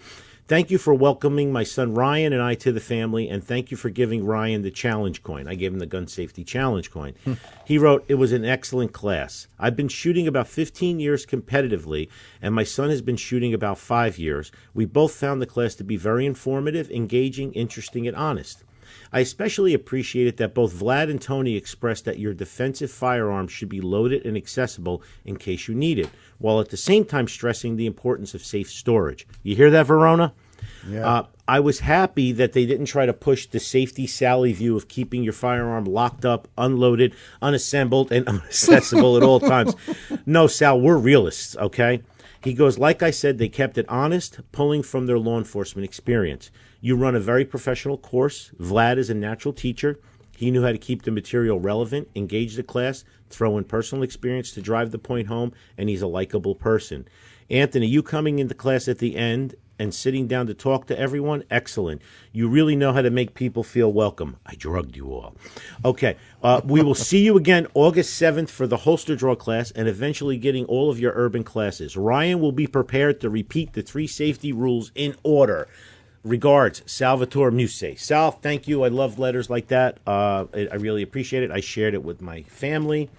Thank you for welcoming my son Ryan and I to the family, and thank you for giving Ryan the challenge coin. I gave him the gun safety challenge coin. he wrote, It was an excellent class. I've been shooting about 15 years competitively, and my son has been shooting about five years. We both found the class to be very informative, engaging, interesting, and honest. I especially appreciated that both Vlad and Tony expressed that your defensive firearm should be loaded and accessible in case you need it, while at the same time stressing the importance of safe storage. You hear that, Verona? Yeah. Uh, I was happy that they didn't try to push the safety Sally view of keeping your firearm locked up, unloaded, unassembled, and (laughs) unaccessible at all times. No, Sal, we're realists, okay? He goes, like I said, they kept it honest, pulling from their law enforcement experience. You run a very professional course. Vlad is a natural teacher. He knew how to keep the material relevant, engage the class, throw in personal experience to drive the point home, and he's a likable person. Anthony, you coming into class at the end and sitting down to talk to everyone, excellent. You really know how to make people feel welcome. I drugged you all. Okay, uh, we will see you again August 7th for the holster draw class and eventually getting all of your urban classes. Ryan will be prepared to repeat the three safety rules in order. Regards, Salvatore Muse. Sal, thank you. I love letters like that. Uh, I, I really appreciate it. I shared it with my family.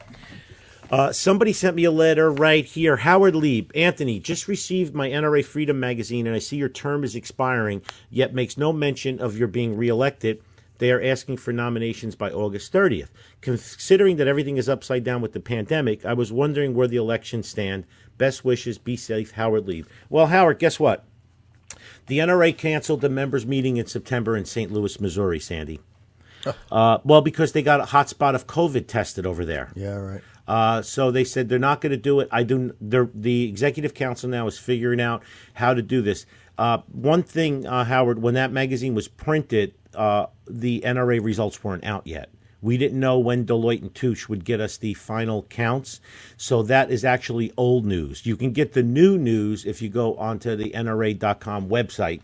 Uh, somebody sent me a letter right here. Howard Lieb, Anthony, just received my NRA Freedom magazine, and I see your term is expiring, yet makes no mention of your being reelected. They are asking for nominations by August 30th. Considering that everything is upside down with the pandemic, I was wondering where the elections stand. Best wishes. Be safe, Howard Lieb. Well, Howard, guess what? The NRA canceled the members' meeting in September in St. Louis, Missouri, Sandy. Uh, well, because they got a hotspot of COVID tested over there. Yeah, right. Uh, so they said they're not going to do it. I do. The executive council now is figuring out how to do this. Uh, one thing, uh, Howard, when that magazine was printed, uh, the NRA results weren't out yet. We didn't know when Deloitte and Touche would get us the final counts, so that is actually old news. You can get the new news if you go onto the NRA.com website.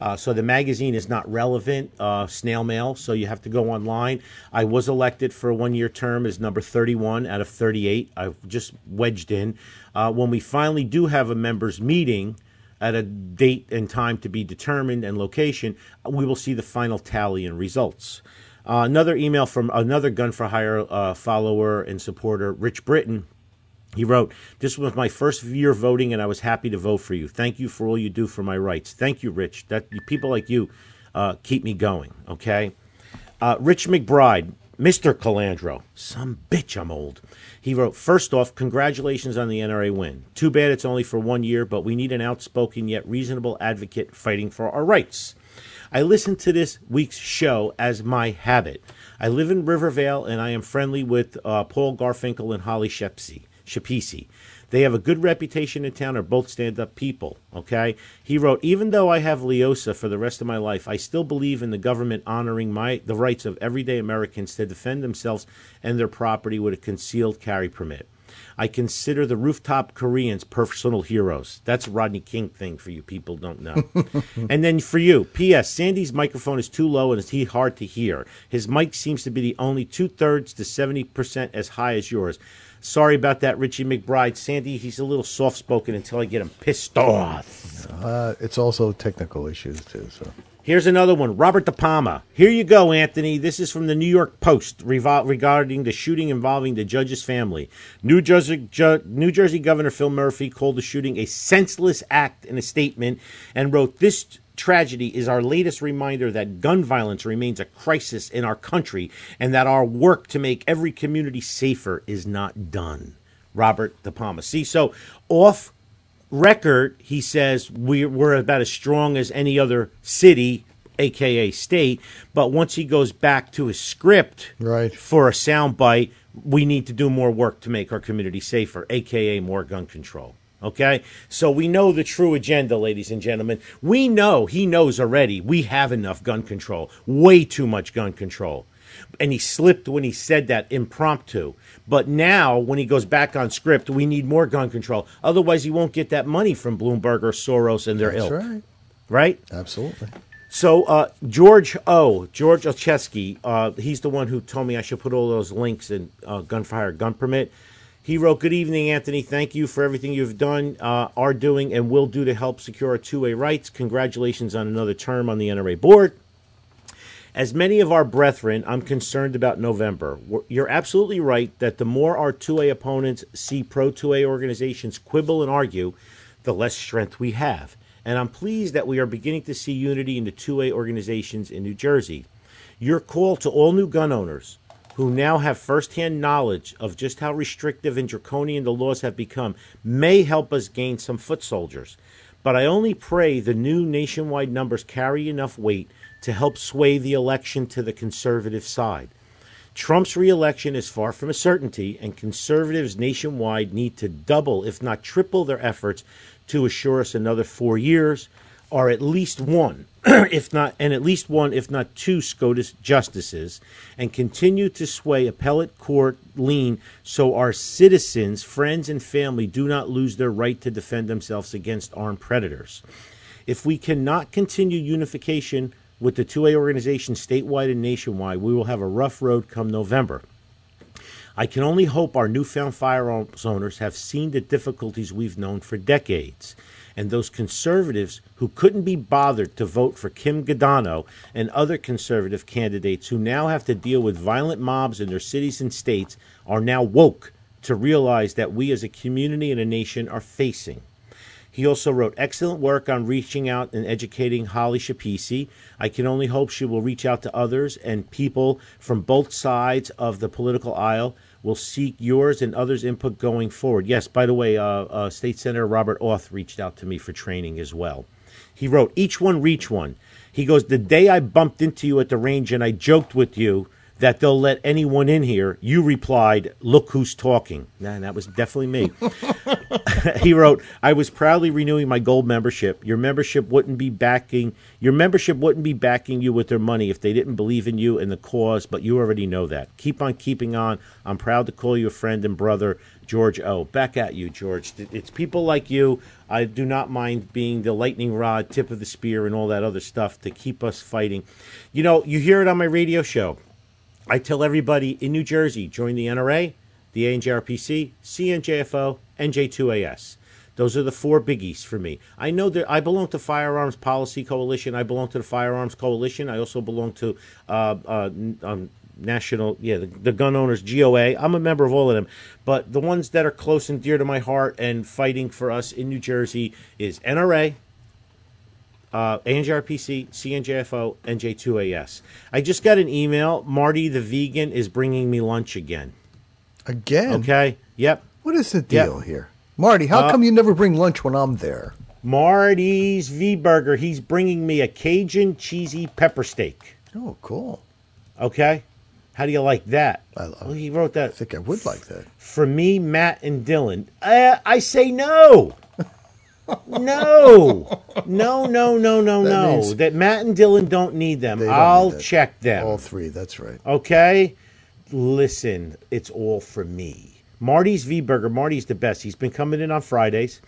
Uh, so the magazine is not relevant, uh, snail mail, so you have to go online. I was elected for a one year term as number 31 out of 38. I've just wedged in. Uh, when we finally do have a members' meeting at a date and time to be determined and location, we will see the final tally and results. Uh, another email from another Gun for Hire uh, follower and supporter, Rich Britton. He wrote, This was my first year voting, and I was happy to vote for you. Thank you for all you do for my rights. Thank you, Rich. That People like you uh, keep me going, okay? Uh, Rich McBride, Mr. Colandro. Some bitch, I'm old. He wrote, First off, congratulations on the NRA win. Too bad it's only for one year, but we need an outspoken yet reasonable advocate fighting for our rights. I listen to this week's show as my habit. I live in Rivervale and I am friendly with uh, Paul Garfinkel and Holly Shepsey, Schepisi. They have a good reputation in town, are both stand up people. Okay? He wrote, Even though I have LEOSA for the rest of my life, I still believe in the government honoring my the rights of everyday Americans to defend themselves and their property with a concealed carry permit. I consider the rooftop Koreans personal heroes. That's a Rodney King thing for you people don't know. (laughs) and then for you, P.S. Sandy's microphone is too low and it's he- hard to hear. His mic seems to be the only two thirds to 70% as high as yours. Sorry about that, Richie McBride. Sandy, he's a little soft spoken until I get him pissed off. Uh, it's also technical issues too. So Here's another one, Robert De Palma. Here you go, Anthony. This is from the New York Post revol- regarding the shooting involving the judge's family. New Jersey, Ju- New Jersey Governor Phil Murphy called the shooting a senseless act in a statement and wrote, "This tragedy is our latest reminder that gun violence remains a crisis in our country and that our work to make every community safer is not done." Robert De Palma. See, so off record, he says we, we're about as strong as any other city, aka state. But once he goes back to his script Right. for a soundbite, we need to do more work to make our community safer, aka more gun control. Okay? So we know the true agenda, ladies and gentlemen. We know, he knows already, we have enough gun control, way too much gun control. And he slipped when he said that impromptu. But now, when he goes back on script, we need more gun control. Otherwise, he won't get that money from Bloomberg or Soros and their that's ilk. right. Right? Absolutely. So uh, George O. George Olszewski, uh, he's the one who told me I should put all those links in uh, Gunfire Gun Permit. He wrote, "Good evening, Anthony. Thank you for everything you've done, uh, are doing, and will do to help secure our 2A rights. Congratulations on another term on the NRA board." As many of our brethren, I'm concerned about November. You're absolutely right that the more our 2A opponents see pro 2A organizations quibble and argue, the less strength we have. And I'm pleased that we are beginning to see unity in the 2A organizations in New Jersey. Your call to all new gun owners who now have firsthand knowledge of just how restrictive and draconian the laws have become may help us gain some foot soldiers. But I only pray the new nationwide numbers carry enough weight to help sway the election to the conservative side. Trump's reelection is far from a certainty, and conservatives nationwide need to double, if not triple, their efforts to assure us another four years, or at least one, (clears throat) if not, and at least one, if not two, SCOTUS justices, and continue to sway appellate court lean so our citizens, friends, and family do not lose their right to defend themselves against armed predators. If we cannot continue unification with the 2A organization statewide and nationwide, we will have a rough road come November. I can only hope our newfound firearms owners have seen the difficulties we've known for decades. And those conservatives who couldn't be bothered to vote for Kim Guadagno and other conservative candidates who now have to deal with violent mobs in their cities and states are now woke to realize that we as a community and a nation are facing. He also wrote excellent work on reaching out and educating Holly Schepisi. I can only hope she will reach out to others and people from both sides of the political aisle will seek yours and others' input going forward. Yes, by the way, uh, uh, State Senator Robert Auth reached out to me for training as well. He wrote, Each one reach one. He goes, The day I bumped into you at the range and I joked with you that they'll let anyone in here, you replied, Look who's talking. Man, that was definitely me. (laughs) he wrote, I was proudly renewing my gold membership. Your membership wouldn't be backing your membership wouldn't be backing you with their money if they didn't believe in you and the cause, but you already know that. Keep on keeping on. I'm proud to call you a friend and brother, George O. Back at you, George. It's people like you. I do not mind being the lightning rod, tip of the spear, and all that other stuff to keep us fighting. You know, you hear it on my radio show. I tell everybody in New Jersey, join the NRA, the ANJRPC, CNJFO, NJ2AS. Those are the four biggies for me. I know that I belong to Firearms Policy Coalition. I belong to the Firearms Coalition. I also belong to uh, uh, um, National, yeah, the, the Gun Owners GOA. I'm a member of all of them, but the ones that are close and dear to my heart and fighting for us in New Jersey is NRA, uh, ANJRPC, CNJFO, NJ2AS. I just got an email. Marty the vegan is bringing me lunch again. Again. Okay. Yep. What is the Yep. deal here, Marty? How Uh, come you never bring lunch when I'm there? Marty's V Burger. He's bringing me a Cajun cheesy pepper steak. Oh, cool. Okay. How do you like that? I love well, he wrote that I think I would like that. for me, Matt, and Dylan. Uh, I say no. No. (laughs) No, no, no, no, That no. means- that Matt and Dylan don't need them. They don't I'll need that. check them. All three. That's right. Okay? Listen, it's all for me. Marty's V Burger. Marty's the best. He's been coming in on Fridays.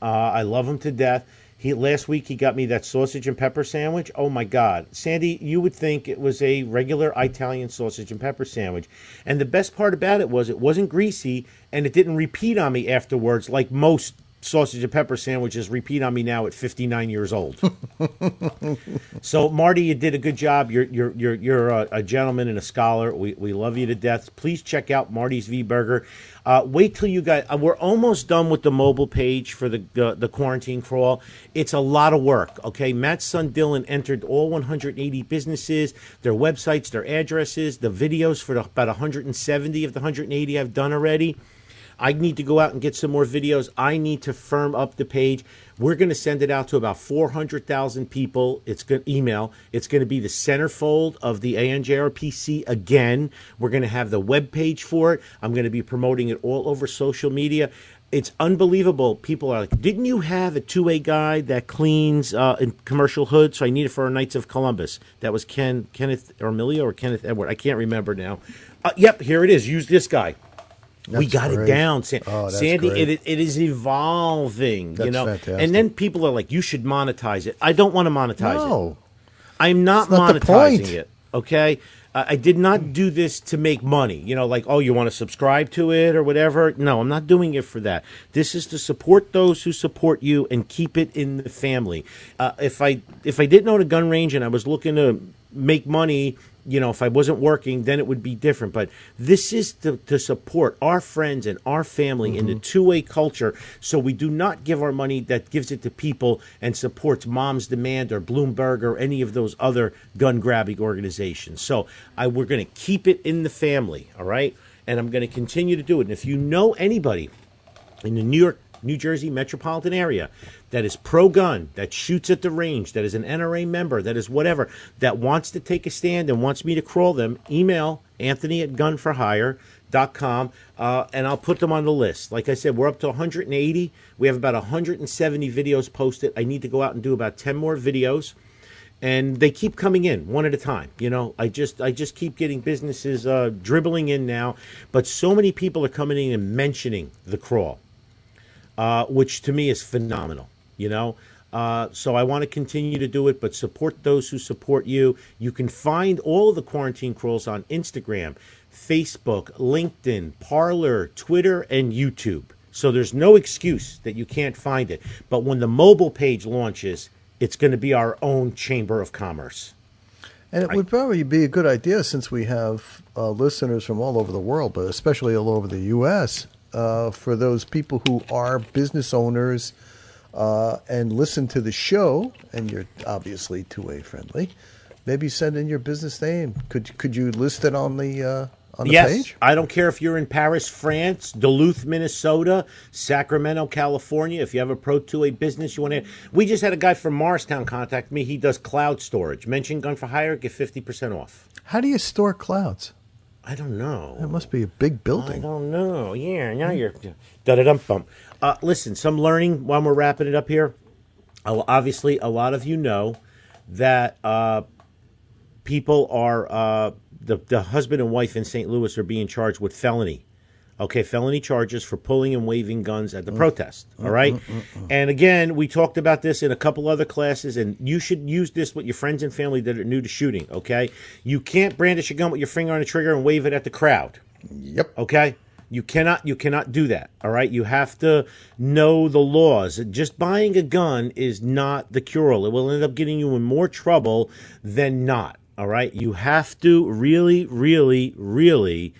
Uh, I love him to death. He last week he got me that sausage and pepper sandwich. Oh my God, Sandy, you would think it was a regular Italian sausage and pepper sandwich, and the best part about it was it wasn't greasy and it didn't repeat on me afterwards like most sausage and pepper sandwiches repeat on me now at 59 years old. (laughs) so Marty, you did a good job. You're you're you're you're a, a gentleman and a scholar. We we love you to death. Please check out Marty's V Burger. Uh, wait till you guys. Uh, we're almost done with the mobile page for the uh, the quarantine crawl. It's a lot of work. Okay, Matt's son Dylan entered all 180 businesses, their websites, their addresses, the videos for the, about 170 of the 180 I've done already. I need to go out and get some more videos. I need to firm up the page. We're going to send it out to about 400,000 people. It's going to email. It's going to be the centerfold of the ANJRPC again. We're going to have the web page for it. I'm going to be promoting it all over social media. It's unbelievable. People are like, "Didn't you have a 2A guy that cleans uh, in commercial hood?" So I need it for our Knights of Columbus. That was Ken Kenneth Armilio or Kenneth Edward. I can't remember now. Uh, yep, here it is. Use this guy we That's got it down, San- Oh, that's Sandy. great. It, it is evolving, you know. fantastic. And then people are like, "You should monetize it." I don't want to monetize it. I'm not not monetizing it. Okay, I I did not do this to make money. You know, like oh, you want to subscribe to it or whatever. No, I'm not doing it for that. This is to support those who support you and keep it in the family. Uh, if I if I didn't own a gun range and I was looking to make money. You know, if I wasn't working, then it would be different. But this is to, to support our friends and our family in the mm-hmm. 2A culture. So we do not give our money that gives it to people and supports Mom's Demand or Bloomberg or any of those other gun grabbing organizations. So I, we're going to keep it in the family, all right? And I'm going to continue to do it. And if you know anybody in the New York, New Jersey metropolitan area that is pro gun, that shoots at the range, that is an NRA member, that is whatever, that wants to take a stand and wants me to crawl them, email Anthony at gunforhire.com uh, and I'll put them on the list. Like I said, we're up to 180. We have about 170 videos posted. I need to go out and do about 10 more videos and they keep coming in one at a time you know i just i just keep getting businesses uh, dribbling in now but so many people are coming in and mentioning the crawl uh, which to me is phenomenal you know? Uh, so i want to continue to do it but support those who support you. You can find all the quarantine crawls on instagram facebook linkedin Parler twitter and youtube. So there's no excuse that you can't find it. But when the mobile page launches it's going to be our own chamber of commerce. And it would probably be a good idea since we have uh, listeners from all over the world, but especially all over the U.S., uh, for those people who are business owners uh, and listen to the show, and you're obviously 2A friendly. Maybe send in your business name. Could could you list it on the uh, on the yes, page? I don't care if you're in Paris, France, Duluth, Minnesota, Sacramento, California. If you have a Pro 2A business you want to, we just had a guy from Morristown contact me. He does cloud storage. Mention Gun for Hire, get fifty percent off. How do you store clouds? I don't know. It must be a big building. I don't know. Yeah, now you're da da dum bum. Uh, listen, some learning while we're wrapping it up here. Uh, Obviously, a lot of you know that uh, people are uh, the the husband and wife in St. Louis are being charged with felony. Okay, felony charges for pulling and waving guns at the mm. protest. Mm, all right, mm, and again, we talked about this in a couple other classes, and you should use this with your friends and family that are new to shooting. Okay, you can't brandish a gun with your finger on the trigger and wave it at the crowd. Yep. Okay? You cannot you cannot do that. All right? You have to know the laws. Just buying a gun is not the cure all. It will end up getting you in more trouble than not. All right? You have to really really really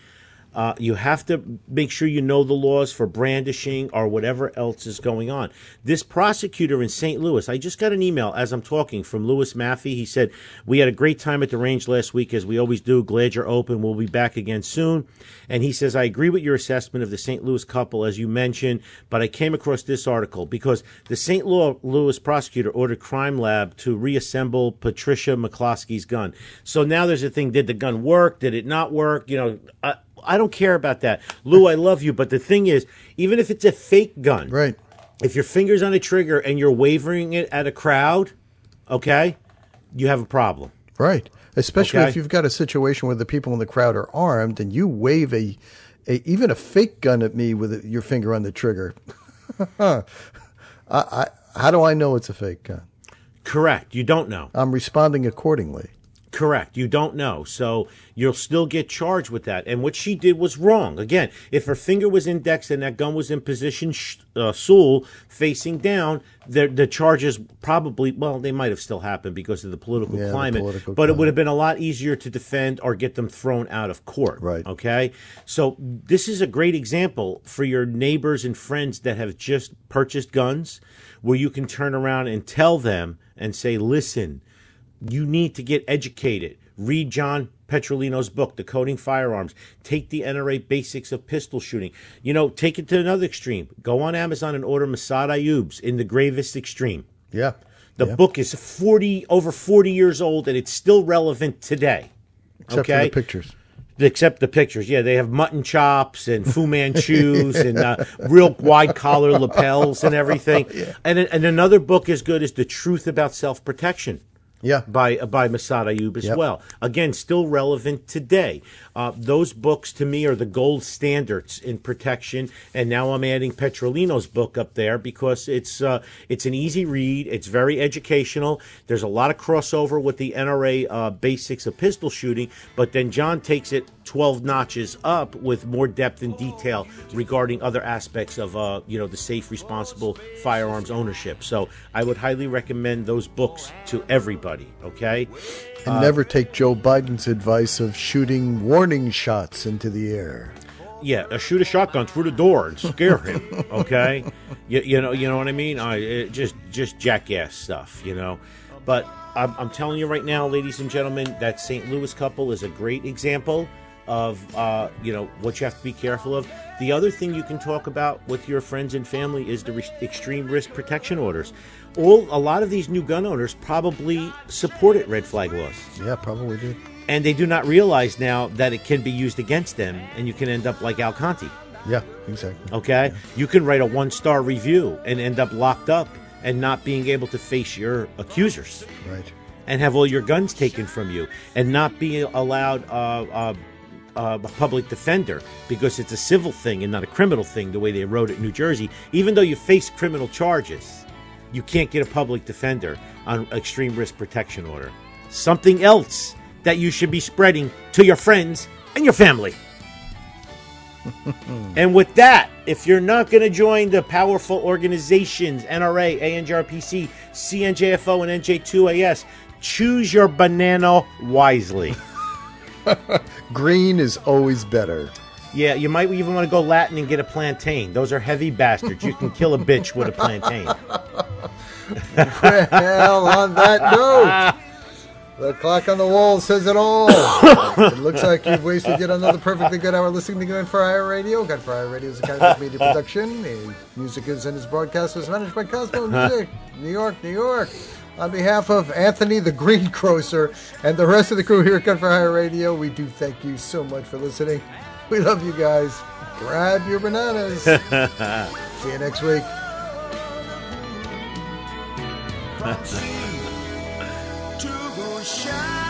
uh, you have to make sure you know the laws for brandishing or whatever else is going on. This prosecutor in St. Louis, I just got an email as I'm talking from Louis Maffey. He said, We had a great time at the range last week, as we always do. Glad you're open. We'll be back again soon. And he says, I agree with your assessment of the St. Louis couple, as you mentioned, but I came across this article because the St. Louis prosecutor ordered Crime Lab to reassemble Patricia McCloskey's gun. So now there's a thing did the gun work? Did it not work? You know, I, I don't care about that. Lou, I love you, but the thing is, even if it's a fake gun, Right. if your finger's on a trigger and you're wavering it at a crowd, okay, you have a problem. Right. Especially Okay. if you've got a situation where the people in the crowd are armed and you wave a a, even a fake gun at me with a, your finger on the trigger. (laughs) I, I, how do I know it's a fake gun? Correct. You don't know. I'm responding accordingly. Correct. You don't know. So you'll still get charged with that. And what she did was wrong. Again, if her finger was indexed and that gun was in position sh- uh, sul facing down, the, the charges probably, well, they might have still happened because of the political Yeah, the climate. political but it would have been a lot easier to defend or get them thrown out of court. Right. Okay. So this is a great example for your neighbors and friends that have just purchased guns where you can turn around and tell them and say, listen, you need to get educated. Read John Petrolino's book, Decoding Firearms. Take the NRA basics of pistol shooting. You know, take it to another extreme. Go on Amazon and order Massad Ayoob's In the Gravest Extreme. Yeah. The Yeah. book is 40 over 40 years old and it's still relevant today. Except okay? for the pictures. Except the pictures, yeah, they have mutton chops and Fu Manchus and uh, real wide collar lapels and everything. (laughs) yeah. And and another book as good as The Truth About Self Protection Yeah. by by Massad Ayoob as Yep. well. Again, still relevant today. Uh, those books to me are the gold standards in protection. And now I'm adding Petrolino's book up there because it's uh, it's an easy read. It's very educational. There's a lot of crossover with the NRA uh, basics of pistol shooting, but then John takes it 12 notches up with more depth and detail regarding other aspects of uh, you know the safe, responsible firearms ownership. So I would highly recommend those books to everybody. Okay. And never take Joe Biden's advice of shooting warning shots into the air. Yeah, uh, shoot a shotgun through the door and scare him. (laughs) Okay, you, you know, you know what I mean. I it just just jackass stuff, you know. But I'm, I'm telling you right now, ladies and gentlemen, that St. Louis couple is a great example of uh, you know what you have to be careful of. The other thing you can talk about with your friends and family is the re- extreme risk protection orders. All a lot of these new gun owners probably supported red flag laws Yeah, probably did. and they do not realize now that it can be used against them, and you can end up like Al Conti. Yeah, exactly. Okay, you can write a one-star review and end up locked up and not being able to face your accusers, Right. and have all your guns taken from you, and not be allowed uh, uh, uh, a public defender because it's a civil thing and not a criminal thing. The way they wrote it in New Jersey, even though you face criminal charges, you can't get a public defender on extreme risk protection order. Something else that you should be spreading to your friends and your family. (laughs) and with that, if you're not going to join the powerful organizations NRA, ANJRPC, CNJFO, and NJ2AS, choose your banana wisely. (laughs) (laughs) Green is always better. Yeah, you might even want to go Latin and get a plantain. Those are heavy bastards. You can kill a bitch with a plantain. (laughs) Well, on that note, the clock on the wall says it all. it looks like you've wasted yet another perfectly good hour listening to Gun for Hire Radio. Gun for Hire Radio is a kind of media production. The music is and its broadcast is managed by Cosmo Music, New York, New York. On behalf of Anthony the Greengrocer and the rest of the crew here at Gun for Hire Radio, we do thank you so much for listening. We love you guys. Grab your bananas. (laughs) See you next week. to (laughs) shine.